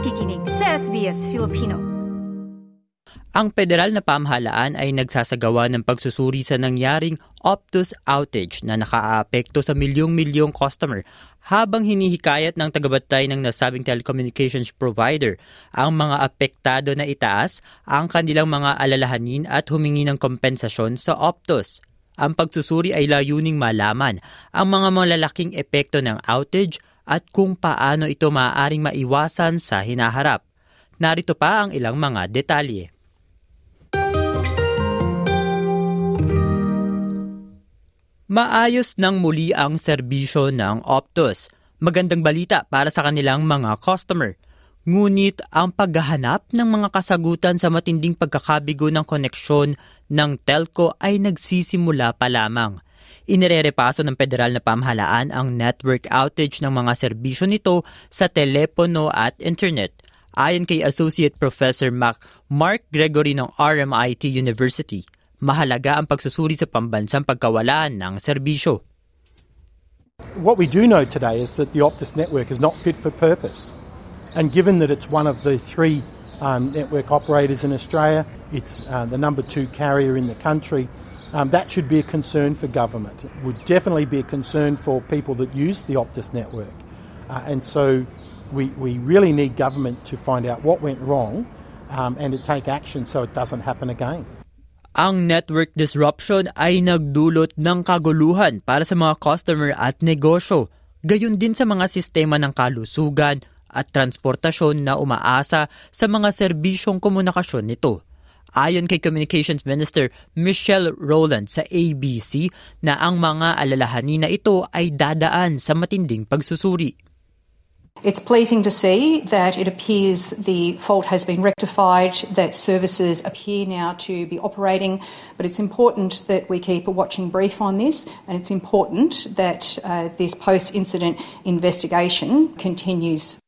nakikinig sa SBS Filipino. Ang federal na pamahalaan ay nagsasagawa ng pagsusuri sa nangyaring Optus outage na nakaapekto sa milyong-milyong customer habang hinihikayat ng tagabatay ng nasabing telecommunications provider ang mga apektado na itaas ang kanilang mga alalahanin at humingi ng kompensasyon sa Optus. Ang pagsusuri ay layuning malaman ang mga malalaking epekto ng outage at kung paano ito maaaring maiwasan sa hinaharap. Narito pa ang ilang mga detalye. Maayos nang muli ang serbisyo ng Optus. Magandang balita para sa kanilang mga customer. Ngunit ang paghahanap ng mga kasagutan sa matinding pagkakabigo ng koneksyon ng telco ay nagsisimula pa lamang. Inirerepaso ng federal na pamahalaan ang network outage ng mga serbisyo nito sa telepono at internet. Ayon kay Associate Professor Mark Gregory ng RMIT University – mahalaga ang pagsusuri sa pambansang pagkawalaan ng serbisyo. What we do know today is that the Optus network is not fit for purpose. And given that it's one of the three um, network operators in Australia, it's uh, the number two carrier in the country, um, that should be a concern for government. It would definitely be a concern for people that use the Optus network. Uh, and so we, we really need government to find out what went wrong um, and to take action so it doesn't happen again. Ang network disruption ay nagdulot ng kaguluhan para sa mga customer at negosyo, gayon din sa mga sistema ng kalusugan at transportasyon na umaasa sa mga serbisyong komunikasyon nito. Ayon kay Communications Minister Michelle Rowland sa ABC na ang mga alalahanin na ito ay dadaan sa matinding pagsusuri. It's pleasing to see that it appears the fault has been rectified, that services appear now to be operating, but it's important that we keep a watching brief on this, and it's important that uh, this post incident investigation continues.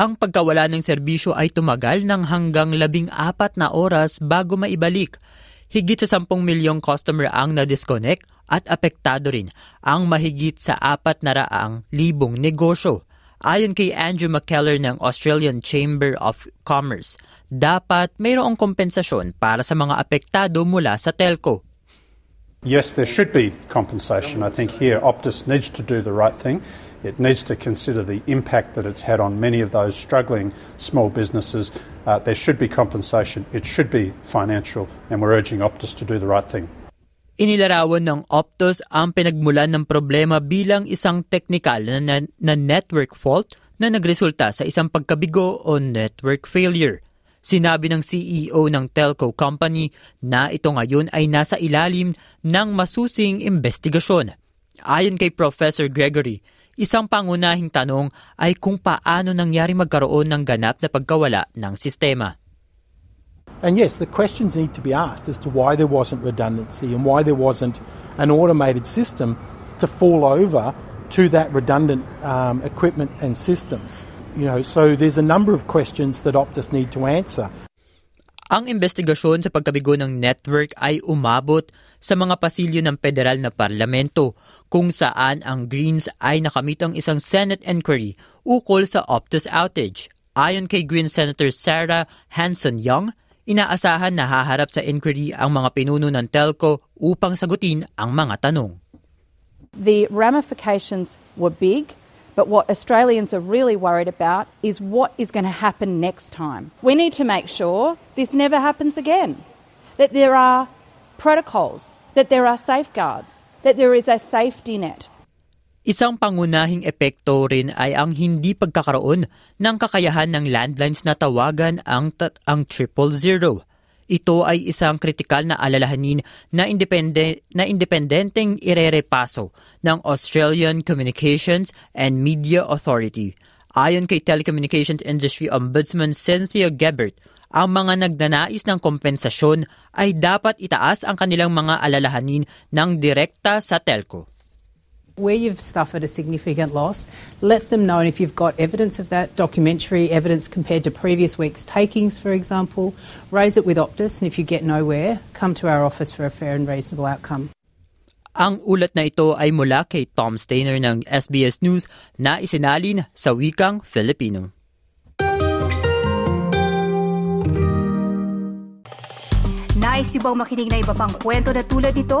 Ang pagkawala ng serbisyo ay tumagal ng hanggang labing apat na oras bago maibalik. Higit sa 10 milyong customer ang na-disconnect at apektado rin ang mahigit sa apat na raang libong negosyo. Ayon kay Andrew McKellar ng Australian Chamber of Commerce, dapat mayroong kompensasyon para sa mga apektado mula sa telco. Yes, there should be compensation. I think here Optus needs to do the right thing. It needs to consider the impact that it's had on many of those struggling small businesses. Uh, there should be compensation. It should be financial, and we're urging Optus to do the right thing. Inilarawan ng Optus ang pinagmulan ng problema bilang isang technical na, na network fault na nagresulta sa isang pagkabigo o network failure. Sinabi ng CEO ng telco company na ito ngayon ay nasa ilalim ng masusing investigasyon. Ayon kay Professor Gregory, isang pangunahing tanong ay kung paano nangyari magkaroon ng ganap na pagkawala ng sistema. And yes, the questions need to be asked as to why there wasn't redundancy and why there wasn't an automated system to fall over to that redundant um, equipment and systems. You know, so there's a number of questions that Optus need to answer. Ang investigasyon sa pagkabigo ng network ay umabot sa mga pasilyo ng federal na parlamento kung saan ang Greens ay nakamit ang isang Senate inquiry ukol sa Optus outage. Ayon kay Green Senator Sarah Hanson-Young, Inaasahan na haharap sa inquiry ang mga pinuno ng telco upang sagutin ang mga tanong. The ramifications were big, but what Australians are really worried about is what is going to happen next time. We need to make sure this never happens again, that there are protocols, that there are safeguards, that there is a safety net Isang pangunahing epekto rin ay ang hindi pagkakaroon ng kakayahan ng landlines na tawagan ang, ang triple zero. Ito ay isang kritikal na alalahanin na, independe, na independenteng irerepaso ng Australian Communications and Media Authority. Ayon kay Telecommunications Industry Ombudsman Cynthia Gebert, ang mga nagnanais ng kompensasyon ay dapat itaas ang kanilang mga alalahanin ng direkta sa telco where you've suffered a significant loss, let them know. And if you've got evidence of that, documentary evidence compared to previous week's takings, for example, raise it with Optus. And if you get nowhere, come to our office for a fair and reasonable outcome. Ang ulat na ito ay mula kay Tom Stainer ng SBS News na isinalin sa wikang Filipino. Nice yung bang makinig na iba pang kwento na tulad nito?